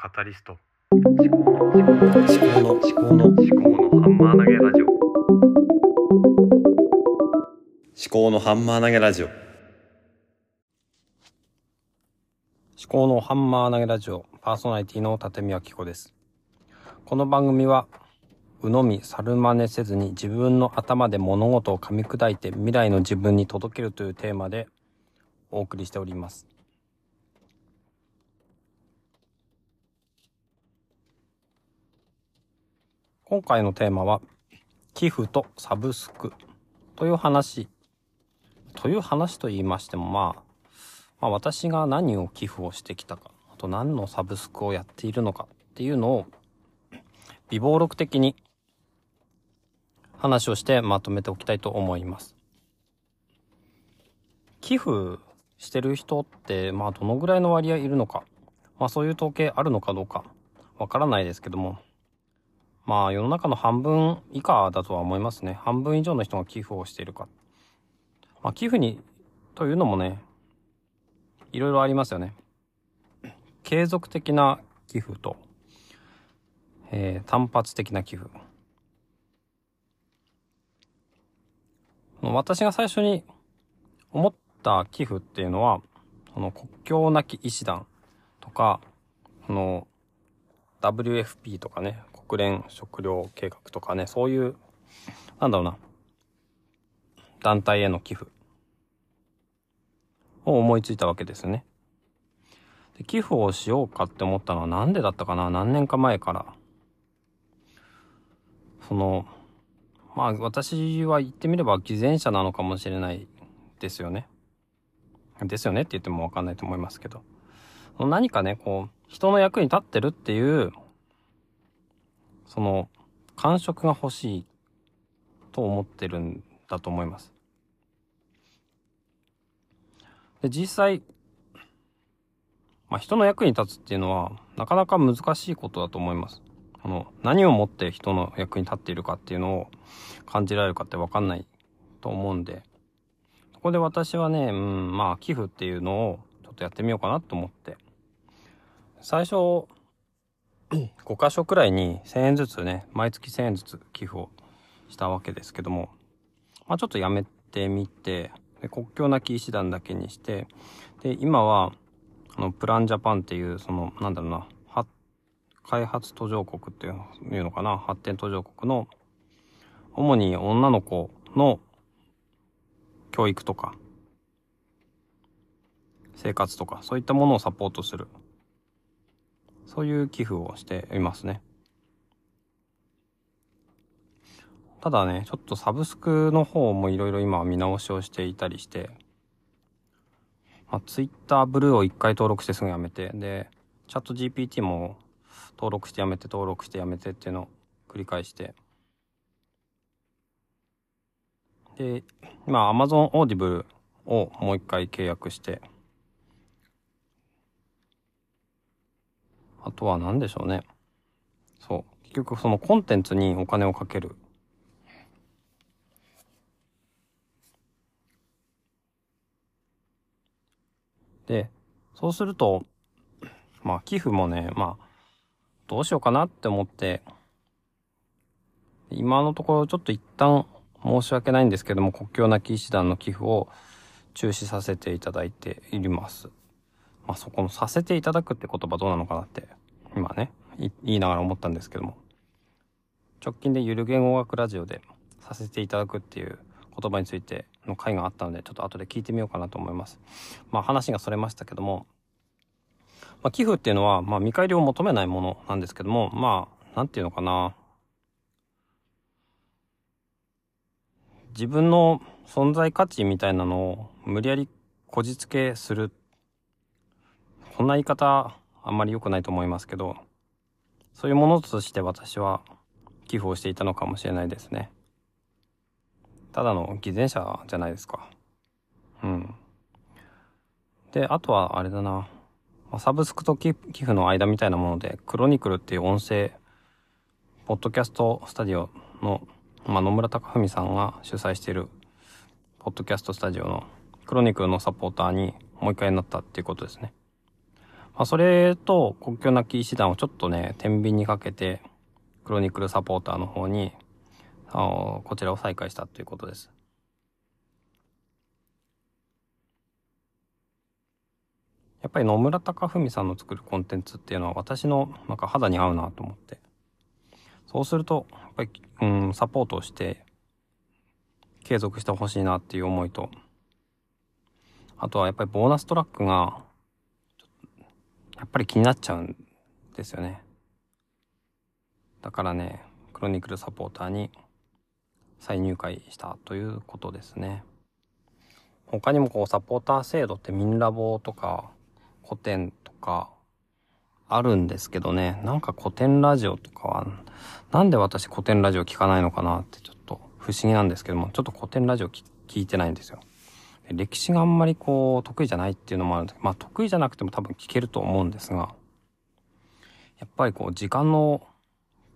カタリスト思考の思考の思考の思考の思思考のハンマー投げラジオ考のハンマー投げラジオ思考のハンマー投げラジオパーソナリティの立見明子です。この番組は、鵜呑み猿真似せずに自分の頭で物事を噛み砕いて未来の自分に届けるというテーマでお送りしております。今回のテーマは、寄付とサブスクという話。という話と言いましても、まあ、まあ、私が何を寄付をしてきたか、あと何のサブスクをやっているのかっていうのを、微暴録的に話をしてまとめておきたいと思います。寄付してる人って、まあ、どのぐらいの割合いるのか、まあ、そういう統計あるのかどうか、わからないですけども、まあ、世の中の半分以下だとは思いますね。半分以上の人が寄付をしているか。まあ、寄付に、というのもね、いろいろありますよね。継続的な寄付と、えー単発的な寄付。私が最初に思った寄付っていうのは、その国境なき医師団とか、その WFP とかね、国連食糧計画とかね、そういう、なんだろうな、団体への寄付を思いついたわけですね。で寄付をしようかって思ったのはなんでだったかな？何年か前から。その、まあ私は言ってみれば偽善者なのかもしれないですよね。ですよねって言ってもわかんないと思いますけど。何かね、こう、人の役に立ってるっていう、その、感触が欲しいと思ってるんだと思います。で、実際、まあ、人の役に立つっていうのは、なかなか難しいことだと思います。あの、何をもって人の役に立っているかっていうのを感じられるかってわかんないと思うんで、そこで私はね、うん、まあ、寄付っていうのをちょっとやってみようかなと思って、最初、5箇所くらいに1000円ずつね、毎月1000円ずつ寄付をしたわけですけども、まあちょっとやめてみて、で国境なき医師団だけにして、で、今は、あの、プランジャパンっていう、その、なんだろうな、は開発途上国っていうのかな、発展途上国の、主に女の子の教育とか、生活とか、そういったものをサポートする。そういう寄付をしていますね。ただね、ちょっとサブスクの方もいろいろ今見直しをしていたりして、まあ、ツイッターブルーを一回登録してすぐやめて、で、チャット GPT も登録してやめて登録してやめてっていうのを繰り返して、で、今 Amazon Audible をもう一回契約して、あとは何でしょうね。そう。結局そのコンテンツにお金をかける。で、そうすると、まあ寄付もね、まあ、どうしようかなって思って、今のところちょっと一旦申し訳ないんですけども、国境なき医師団の寄付を中止させていただいています。まあそこのさせていただくって言葉どうなのかなって、今ね、言いながら思ったんですけども、直近でゆる言語学ラジオでさせていただくっていう言葉についての回があったので、ちょっと後で聞いてみようかなと思います。まあ話がそれましたけども、まあ寄付っていうのは、まあ見返りを求めないものなんですけども、まあ、なんていうのかな。自分の存在価値みたいなのを無理やりこじつけする。こんな言い方あんまり良くないと思いますけど、そういうものとして私は寄付をしていたのかもしれないですね。ただの偽善者じゃないですか。うん。で、あとはあれだな。サブスクと寄寄付の間みたいなもので、クロニクルっていう音声、ポッドキャストスタジオの、まあ、野村隆文さんが主催している、ポッドキャストスタジオのクロニクルのサポーターにもう一回なったっていうことですね。まあ、それと国境なき医師団をちょっとね、天秤にかけて、クロニクルサポーターの方に、あのこちらを再開したということです。やっぱり野村貴文さんの作るコンテンツっていうのは私のなんか肌に合うなと思って。そうすると、やっぱり、うん、サポートをして、継続してほしいなっていう思いと、あとはやっぱりボーナストラックが、やっぱり気になっちゃうんですよね。だからね、クロニクルサポーターに再入会したということですね。他にもこうサポーター制度ってミンラボとか古典とかあるんですけどね、なんか古典ラジオとかは、なんで私古典ラジオ聞かないのかなってちょっと不思議なんですけども、ちょっと古典ラジオ聞いてないんですよ。歴史があんまりこう得意じゃないっていうのもあるんで、まあ得意じゃなくても多分聞けると思うんですが、やっぱりこう時間の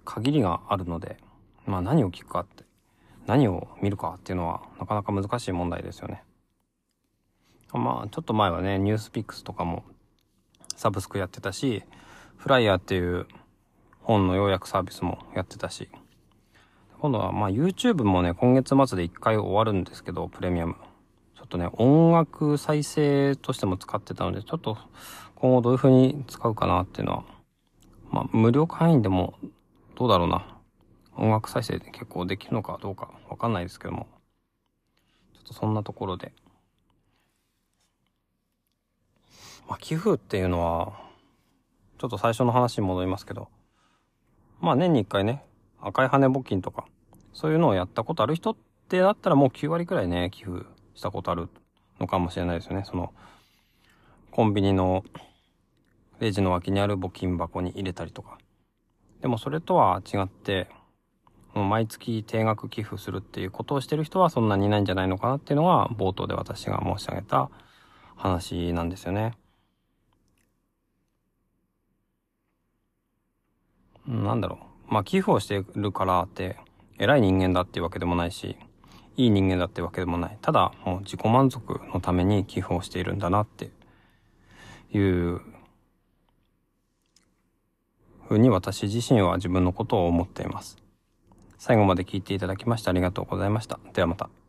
限りがあるので、まあ何を聞くかって、何を見るかっていうのはなかなか難しい問題ですよね。まあちょっと前はね、ニュースピックスとかもサブスクやってたし、フライヤーっていう本の要約サービスもやってたし、今度はまあ YouTube もね、今月末で一回終わるんですけど、プレミアム。とね、音楽再生としても使ってたので、ちょっと今後どういう風に使うかなっていうのは、まあ無料会員でもどうだろうな。音楽再生で結構できるのかどうかわかんないですけども。ちょっとそんなところで。まあ寄付っていうのは、ちょっと最初の話に戻りますけど、まあ年に一回ね、赤い羽募金とか、そういうのをやったことある人ってなったらもう9割くらいね、寄付したことあるのかもしれないですよね。その、コンビニのレジの脇にある募金箱に入れたりとか。でもそれとは違って、もう毎月定額寄付するっていうことをしてる人はそんなにいないんじゃないのかなっていうのが冒頭で私が申し上げた話なんですよね。なんだろう。まあ寄付をしてるからって偉い人間だっていうわけでもないし、いい人間だってわけでもない。ただ、もう自己満足のために寄付をしているんだなっていうふうに私自身は自分のことを思っています。最後まで聞いていただきましてありがとうございました。ではまた。